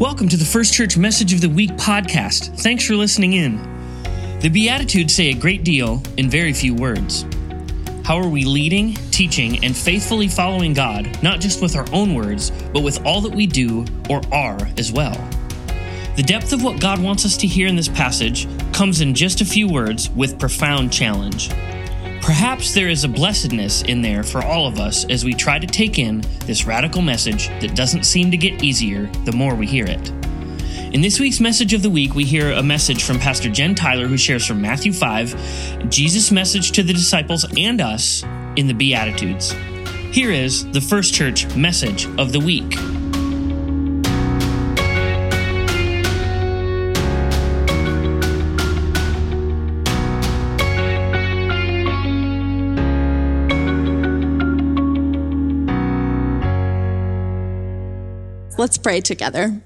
Welcome to the First Church Message of the Week podcast. Thanks for listening in. The Beatitudes say a great deal in very few words. How are we leading, teaching, and faithfully following God, not just with our own words, but with all that we do or are as well? The depth of what God wants us to hear in this passage comes in just a few words with profound challenge. Perhaps there is a blessedness in there for all of us as we try to take in this radical message that doesn't seem to get easier the more we hear it. In this week's message of the week, we hear a message from Pastor Jen Tyler, who shares from Matthew 5, Jesus' message to the disciples and us in the Beatitudes. Here is the First Church message of the week. Let's pray together.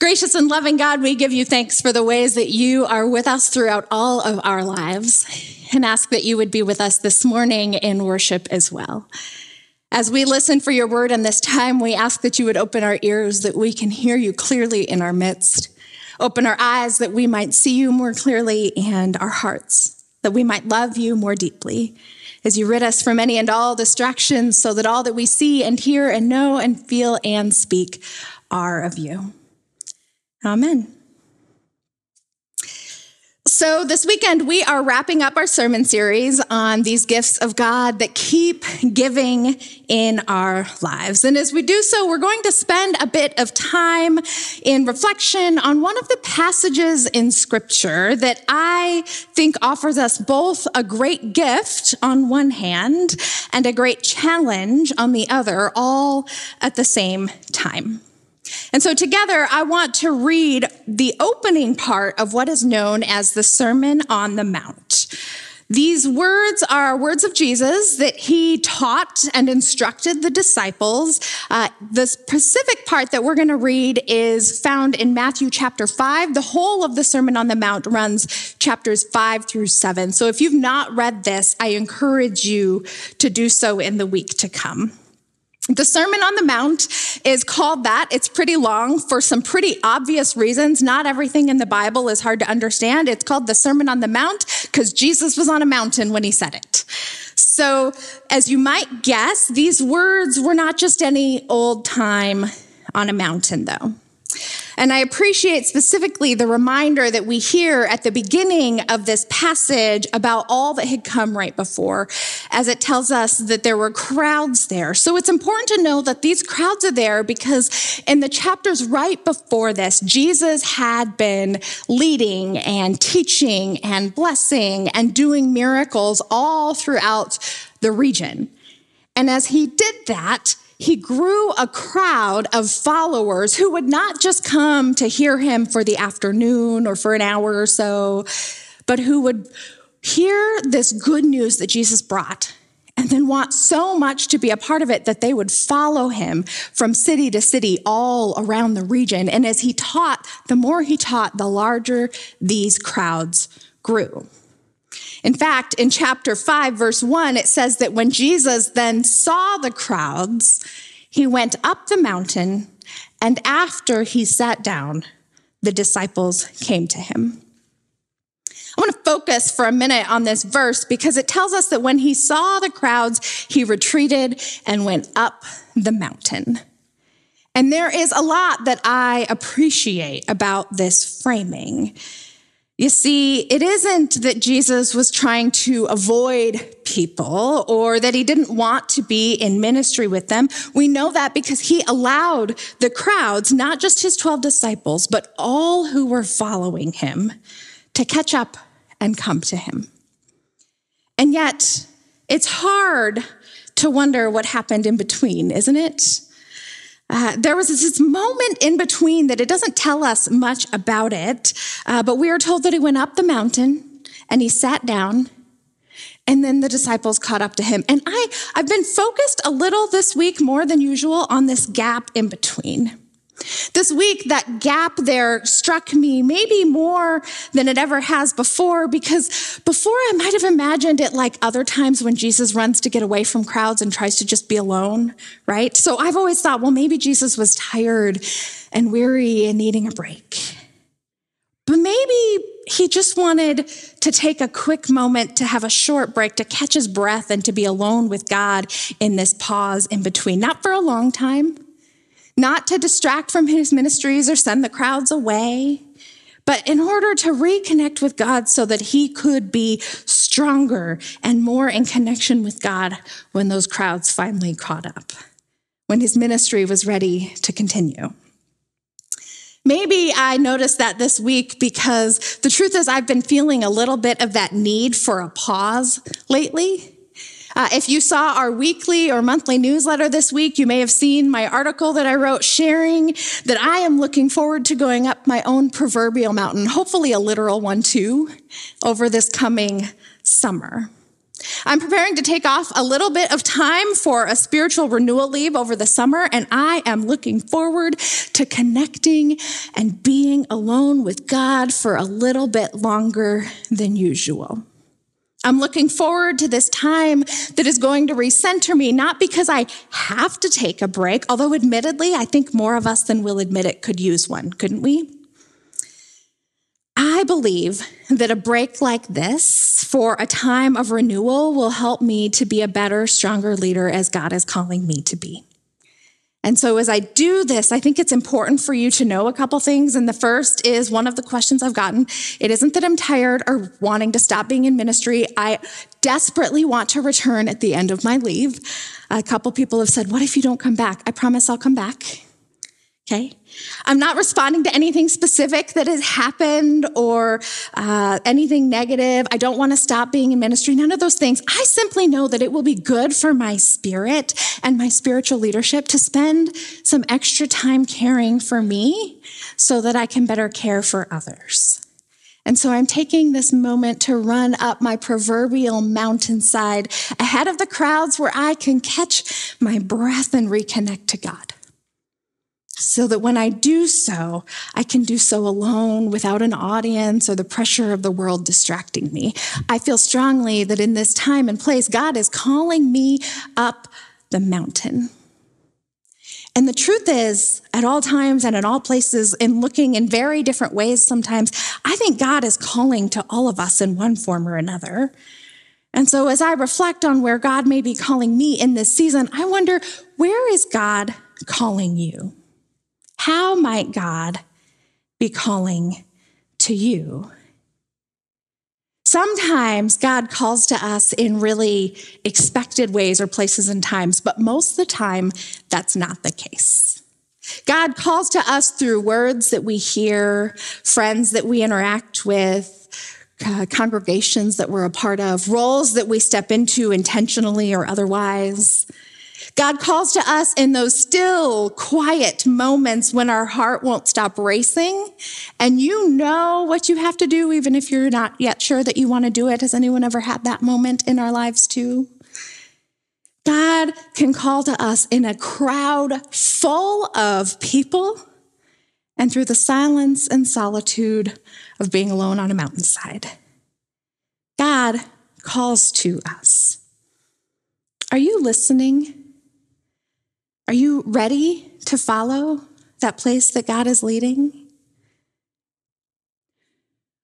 Gracious and loving God, we give you thanks for the ways that you are with us throughout all of our lives and ask that you would be with us this morning in worship as well. As we listen for your word in this time, we ask that you would open our ears that we can hear you clearly in our midst. Open our eyes that we might see you more clearly and our hearts that we might love you more deeply as you rid us from any and all distractions, so that all that we see and hear and know and feel and speak are of you. Amen. So, this weekend, we are wrapping up our sermon series on these gifts of God that keep giving in our lives. And as we do so, we're going to spend a bit of time in reflection on one of the passages in Scripture that I think offers us both a great gift on one hand and a great challenge on the other, all at the same time. And so together, I want to read the opening part of what is known as the Sermon on the Mount. These words are words of Jesus that he taught and instructed the disciples. Uh, the specific part that we're going to read is found in Matthew chapter 5. The whole of the Sermon on the Mount runs chapters 5 through 7. So if you've not read this, I encourage you to do so in the week to come. The Sermon on the Mount is called that. It's pretty long for some pretty obvious reasons. Not everything in the Bible is hard to understand. It's called the Sermon on the Mount because Jesus was on a mountain when he said it. So, as you might guess, these words were not just any old time on a mountain, though. And I appreciate specifically the reminder that we hear at the beginning of this passage about all that had come right before, as it tells us that there were crowds there. So it's important to know that these crowds are there because in the chapters right before this, Jesus had been leading and teaching and blessing and doing miracles all throughout the region. And as he did that, he grew a crowd of followers who would not just come to hear him for the afternoon or for an hour or so, but who would hear this good news that Jesus brought and then want so much to be a part of it that they would follow him from city to city all around the region. And as he taught, the more he taught, the larger these crowds grew. In fact, in chapter 5, verse 1, it says that when Jesus then saw the crowds, he went up the mountain, and after he sat down, the disciples came to him. I want to focus for a minute on this verse because it tells us that when he saw the crowds, he retreated and went up the mountain. And there is a lot that I appreciate about this framing. You see, it isn't that Jesus was trying to avoid people or that he didn't want to be in ministry with them. We know that because he allowed the crowds, not just his 12 disciples, but all who were following him to catch up and come to him. And yet, it's hard to wonder what happened in between, isn't it? Uh, there was this moment in between that it doesn't tell us much about it, uh, but we are told that he went up the mountain and he sat down and then the disciples caught up to him. And i i've been focused a little this week more than usual on this gap in between This week, that gap there struck me maybe more than it ever has before because before I might have imagined it like other times when Jesus runs to get away from crowds and tries to just be alone, right? So I've always thought, well, maybe Jesus was tired and weary and needing a break. But maybe he just wanted to take a quick moment to have a short break, to catch his breath and to be alone with God in this pause in between, not for a long time not to distract from his ministries or send the crowds away, but in order to reconnect with God so that he could be stronger and more in connection with God when those crowds finally caught up, when his ministry was ready to continue. Maybe I noticed that this week because the truth is, I've been feeling a little bit of that need for a pause lately. Uh, if you saw our weekly or monthly newsletter this week, you may have seen my article that I wrote sharing that I am looking forward to going up my own proverbial mountain, hopefully a literal one too, over this coming summer. I'm preparing to take off a little bit of time for a spiritual renewal leave over the summer, and I am looking forward to connecting and being alone with God for a little bit longer than usual. I'm looking forward to this time that is going to recenter me, not because I have to take a break, although admittedly, I think more of us than will admit it could use one, couldn't we? I believe that a break like this for a time of renewal will help me to be a better, stronger leader as God is calling me to be. And so, as I do this, I think it's important for you to know a couple things. And the first is one of the questions I've gotten. It isn't that I'm tired or wanting to stop being in ministry. I desperately want to return at the end of my leave. A couple people have said, What if you don't come back? I promise I'll come back. Okay. I'm not responding to anything specific that has happened or uh, anything negative. I don't want to stop being in ministry. None of those things. I simply know that it will be good for my spirit and my spiritual leadership to spend some extra time caring for me so that I can better care for others. And so I'm taking this moment to run up my proverbial mountainside ahead of the crowds where I can catch my breath and reconnect to God so that when I do so, I can do so alone without an audience or the pressure of the world distracting me. I feel strongly that in this time and place, God is calling me up the mountain. And the truth is, at all times and at all places, in looking in very different ways sometimes, I think God is calling to all of us in one form or another. And so as I reflect on where God may be calling me in this season, I wonder, where is God calling you? How might God be calling to you? Sometimes God calls to us in really expected ways or places and times, but most of the time, that's not the case. God calls to us through words that we hear, friends that we interact with, congregations that we're a part of, roles that we step into intentionally or otherwise. God calls to us in those still, quiet moments when our heart won't stop racing and you know what you have to do, even if you're not yet sure that you want to do it. Has anyone ever had that moment in our lives too? God can call to us in a crowd full of people and through the silence and solitude of being alone on a mountainside. God calls to us. Are you listening? Are you ready to follow that place that God is leading?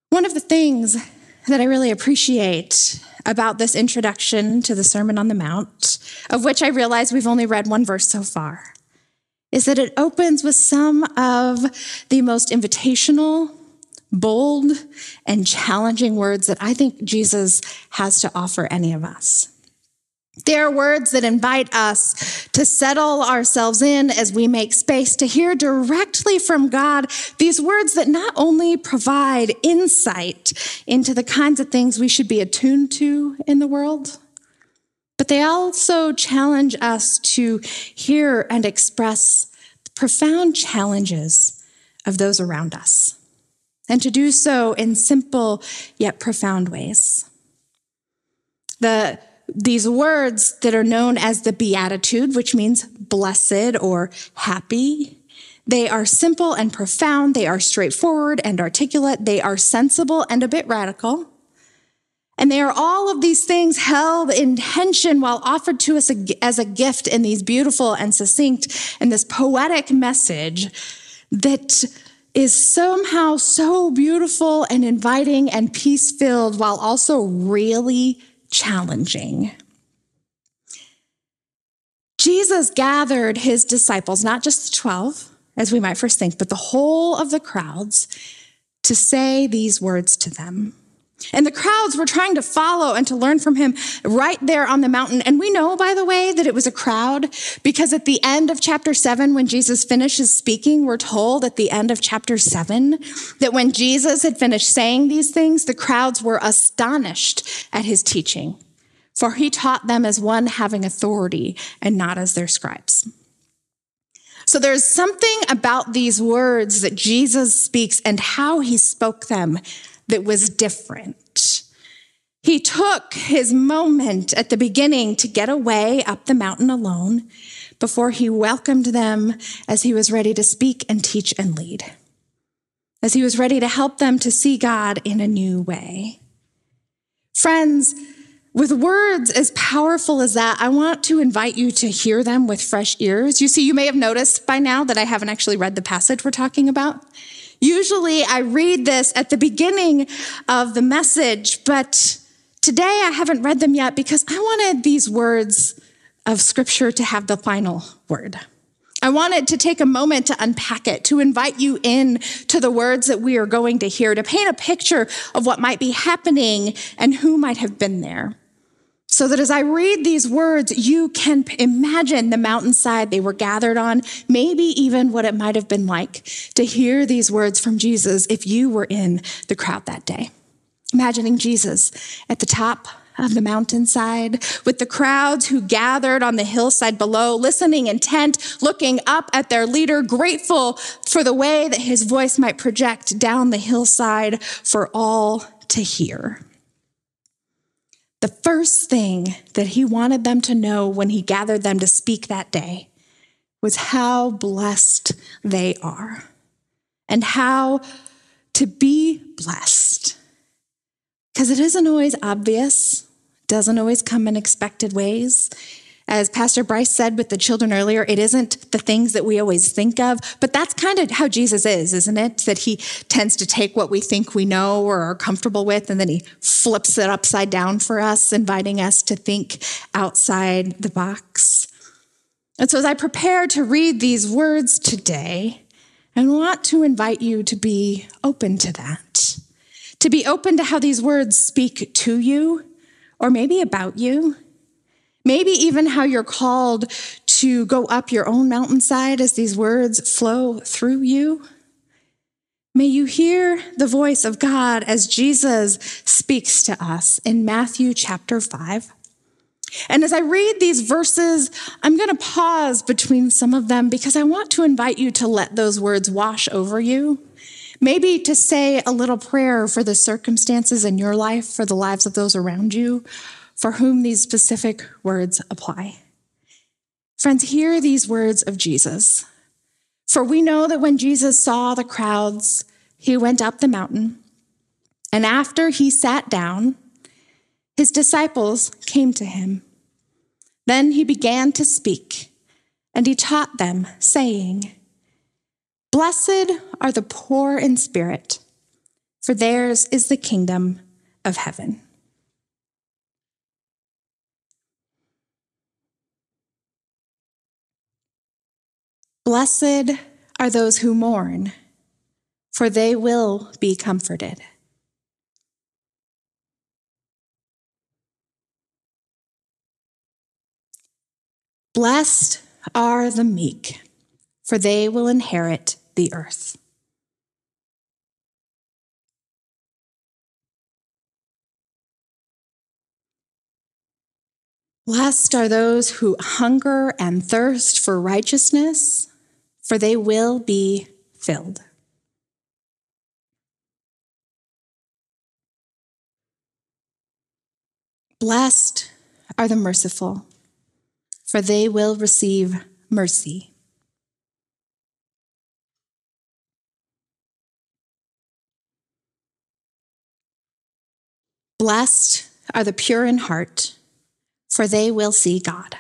One of the things that I really appreciate about this introduction to the Sermon on the Mount, of which I realize we've only read one verse so far, is that it opens with some of the most invitational, bold, and challenging words that I think Jesus has to offer any of us. They are words that invite us to settle ourselves in as we make space to hear directly from God these words that not only provide insight into the kinds of things we should be attuned to in the world, but they also challenge us to hear and express the profound challenges of those around us, and to do so in simple yet profound ways. The these words that are known as the Beatitude, which means blessed or happy, They are simple and profound. They are straightforward and articulate. They are sensible and a bit radical. And they are all of these things held in tension while offered to us as a gift in these beautiful and succinct and this poetic message that is somehow so beautiful and inviting and peace filled while also really challenging. Jesus gathered his disciples, not just the 12, as we might first think, but the whole of the crowds to say these words to them. And the crowds were trying to follow and to learn from him right there on the mountain. And we know, by the way, that it was a crowd because at the end of chapter seven, when Jesus finishes speaking, we're told at the end of chapter seven that when Jesus had finished saying these things, the crowds were astonished at his teaching, for he taught them as one having authority and not as their scribes. So there's something about these words that Jesus speaks and how he spoke them that was different. He took his moment at the beginning to get away up the mountain alone before he welcomed them as he was ready to speak and teach and lead, as he was ready to help them to see God in a new way. Friends, with words as powerful as that, I want to invite you to hear them with fresh ears. You see, you may have noticed by now that I haven't actually read the passage we're talking about. Usually I read this at the beginning of the message, but today I haven't read them yet because I wanted these words of scripture to have the final word. I wanted to take a moment to unpack it, to invite you in to the words that we are going to hear, to paint a picture of what might be happening and who might have been there. So that as I read these words, you can imagine the mountainside they were gathered on, maybe even what it might have been like to hear these words from Jesus if you were in the crowd that day. Imagining Jesus at the top of the mountainside with the crowds who gathered on the hillside below, listening intent, looking up at their leader, grateful for the way that his voice might project down the hillside for all to hear. The first thing that he wanted them to know when he gathered them to speak that day was how blessed they are and how to be blessed. Because it isn't always obvious, doesn't always come in expected ways. As Pastor Bryce said with the children earlier, it isn't the things that we always think of, but that's kind of how Jesus is, isn't it? That he tends to take what we think we know or are comfortable with, and then he flips it upside down for us, inviting us to think outside the box. And so, as I prepare to read these words today, I want to invite you to be open to that, to be open to how these words speak to you, or maybe about you Maybe even how you're called to go up your own mountainside as these words flow through you. May you hear the voice of God as Jesus speaks to us in Matthew chapter 5. And as I read these verses, I'm going to pause between some of them because I want to invite you to let those words wash over you. Maybe to say a little prayer for the circumstances in your life, for the lives of those around you, for whom these specific words apply. Friends, hear these words of Jesus. For we know that when Jesus saw the crowds, he went up the mountain, and after he sat down, his disciples came to him. Then he began to speak, and he taught them, saying, Blessed are the poor in spirit, for theirs is the kingdom of heaven. Blessed are those who mourn, for they will be comforted. Blessed are the meek, for they will inherit the earth. Blessed are those who hunger and thirst for righteousness for they will be filled. Blessed are the merciful, for they will receive mercy. Blessed are the pure in heart, for they will see God.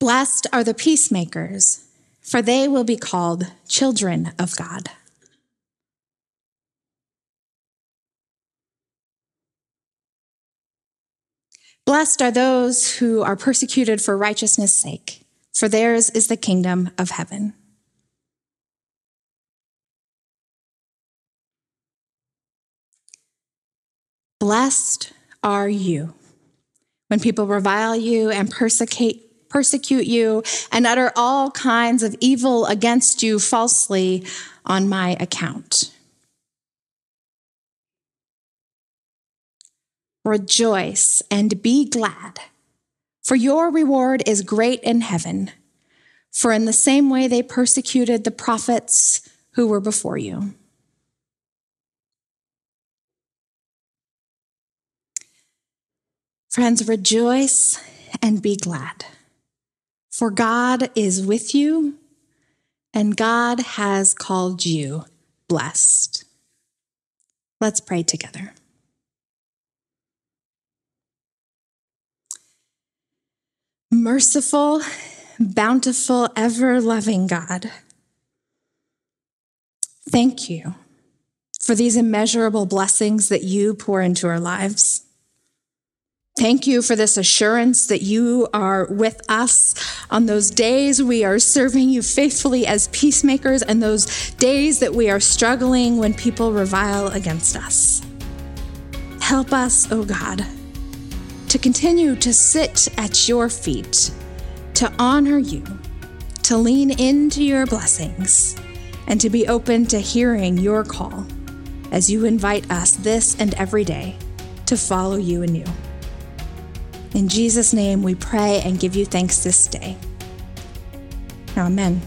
Blessed are the peacemakers, for they will be called children of God. Blessed are those who are persecuted for righteousness' sake, for theirs is the kingdom of heaven. Blessed are you when people revile you and persecute persecute you, and utter all kinds of evil against you falsely on my account. Rejoice and be glad, for your reward is great in heaven. For in the same way they persecuted the prophets who were before you. Friends, rejoice and be glad. For God is with you, and God has called you blessed. Let's pray together. Merciful, bountiful, ever loving God, thank you for these immeasurable blessings that you pour into our lives. Thank you for this assurance that you are with us on those days we are serving you faithfully as peacemakers and those days that we are struggling when people revile against us. Help us, O oh God, to continue to sit at your feet, to honor you, to lean into your blessings, and to be open to hearing your call as you invite us this and every day to follow you anew. In Jesus' name, we pray and give you thanks this day. Amen.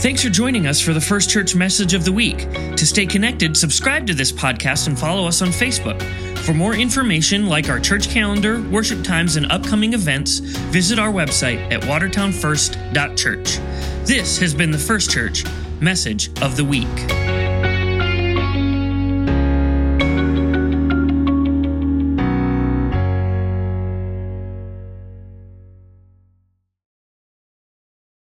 Thanks for joining us for the First Church Message of the Week. To stay connected, subscribe to this podcast and follow us on Facebook. For more information, like our church calendar, worship times, and upcoming events, visit our website at watertownfirst.church. This has been the First Church Message of the Week.